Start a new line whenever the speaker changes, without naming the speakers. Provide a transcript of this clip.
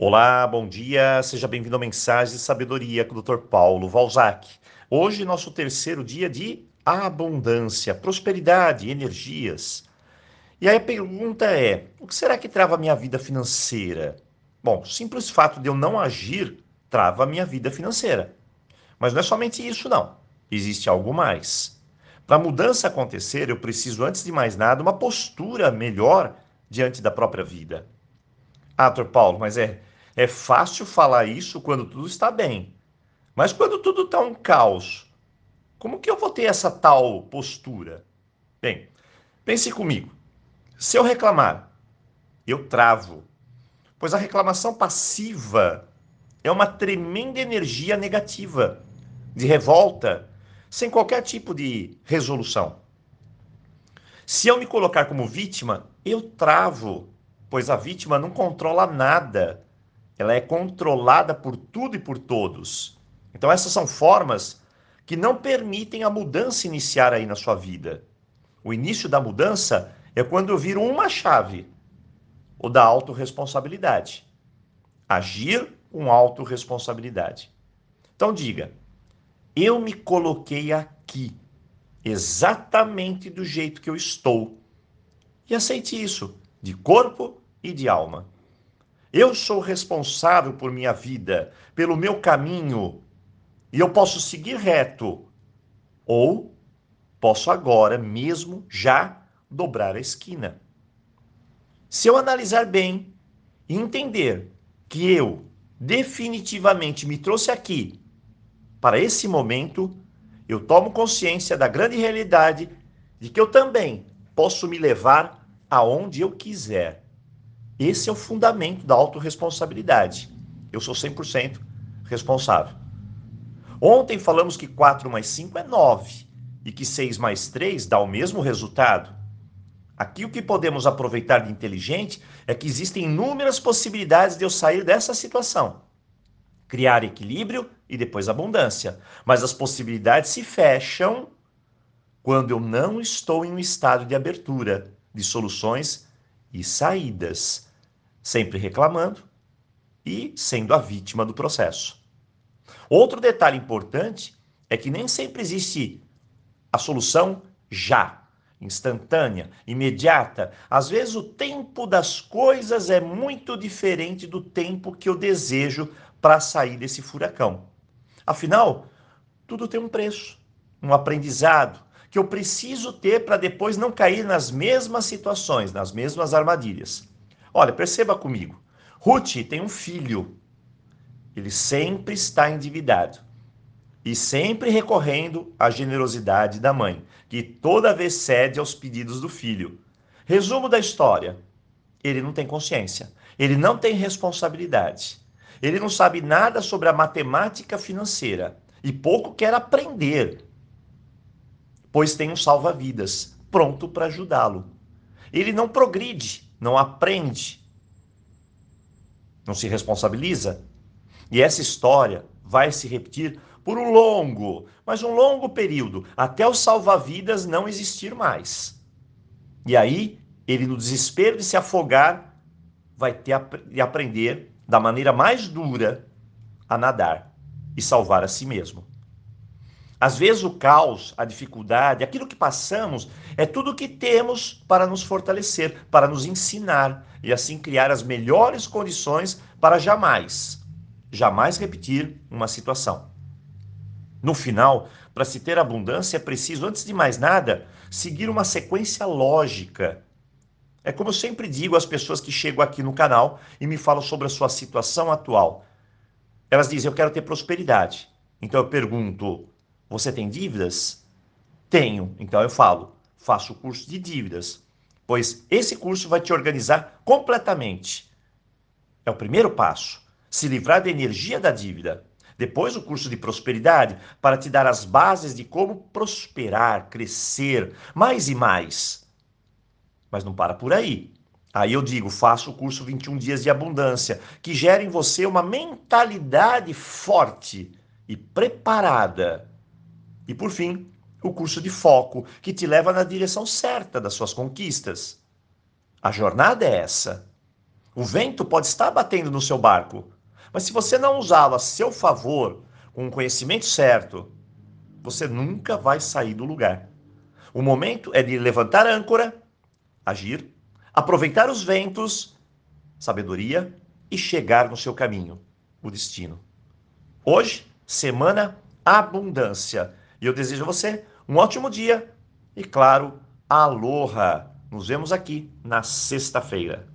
Olá, bom dia, seja bem-vindo ao Mensagem de Sabedoria com o Dr. Paulo Valzac. Hoje, nosso terceiro dia de abundância, prosperidade, energias. E aí a pergunta é: o que será que trava a minha vida financeira? Bom, o simples fato de eu não agir trava a minha vida financeira. Mas não é somente isso, não. Existe algo mais. Para a mudança acontecer, eu preciso, antes de mais nada, uma postura melhor diante da própria vida. Ah, Dr. Paulo, mas é, é fácil falar isso quando tudo está bem. Mas quando tudo está um caos, como que eu vou ter essa tal postura? Bem, pense comigo. Se eu reclamar, eu travo. Pois a reclamação passiva é uma tremenda energia negativa, de revolta, sem qualquer tipo de resolução. Se eu me colocar como vítima, eu travo, pois a vítima não controla nada. Ela é controlada por tudo e por todos. Então, essas são formas que não permitem a mudança iniciar aí na sua vida. O início da mudança é quando eu viro uma chave, o da autorresponsabilidade. Agir com autorresponsabilidade. Então, diga: eu me coloquei aqui, exatamente do jeito que eu estou. E aceite isso, de corpo e de alma. Eu sou responsável por minha vida, pelo meu caminho, e eu posso seguir reto, ou posso agora mesmo já dobrar a esquina. Se eu analisar bem e entender que eu definitivamente me trouxe aqui para esse momento, eu tomo consciência da grande realidade de que eu também posso me levar aonde eu quiser. Esse é o fundamento da autorresponsabilidade. Eu sou 100% responsável. Ontem falamos que 4 mais 5 é 9 e que 6 mais 3 dá o mesmo resultado. Aqui o que podemos aproveitar de inteligente é que existem inúmeras possibilidades de eu sair dessa situação. Criar equilíbrio e depois abundância. Mas as possibilidades se fecham quando eu não estou em um estado de abertura, de soluções e saídas sempre reclamando e sendo a vítima do processo. Outro detalhe importante é que nem sempre existe a solução já, instantânea, imediata. Às vezes o tempo das coisas é muito diferente do tempo que eu desejo para sair desse furacão. Afinal, tudo tem um preço, um aprendizado que eu preciso ter para depois não cair nas mesmas situações, nas mesmas armadilhas. Olha, perceba comigo. Ruth tem um filho. Ele sempre está endividado e sempre recorrendo à generosidade da mãe, que toda vez cede aos pedidos do filho. Resumo da história: ele não tem consciência, ele não tem responsabilidade, ele não sabe nada sobre a matemática financeira e pouco quer aprender, pois tem um salva-vidas pronto para ajudá-lo. Ele não progride, não aprende, não se responsabiliza. E essa história vai se repetir por um longo, mas um longo período, até o salva-vidas não existir mais. E aí, ele, no desespero de se afogar, vai ter de aprender da maneira mais dura a nadar e salvar a si mesmo. Às vezes o caos, a dificuldade, aquilo que passamos é tudo o que temos para nos fortalecer, para nos ensinar e assim criar as melhores condições para jamais, jamais repetir uma situação. No final, para se ter abundância é preciso, antes de mais nada, seguir uma sequência lógica. É como eu sempre digo às pessoas que chegam aqui no canal e me falam sobre a sua situação atual. Elas dizem: Eu quero ter prosperidade. Então eu pergunto: você tem dívidas? Tenho. Então eu falo, faço o curso de dívidas, pois esse curso vai te organizar completamente. É o primeiro passo, se livrar da energia da dívida. Depois o curso de prosperidade para te dar as bases de como prosperar, crescer mais e mais. Mas não para por aí. Aí eu digo, faça o curso 21 dias de abundância, que gera em você uma mentalidade forte e preparada e por fim, o curso de foco, que te leva na direção certa das suas conquistas. A jornada é essa. O vento pode estar batendo no seu barco, mas se você não usá-lo a seu favor, com o conhecimento certo, você nunca vai sair do lugar. O momento é de levantar a âncora, agir, aproveitar os ventos, sabedoria e chegar no seu caminho, o destino. Hoje, semana abundância. E eu desejo a você um ótimo dia e, claro, aloha! Nos vemos aqui na sexta-feira.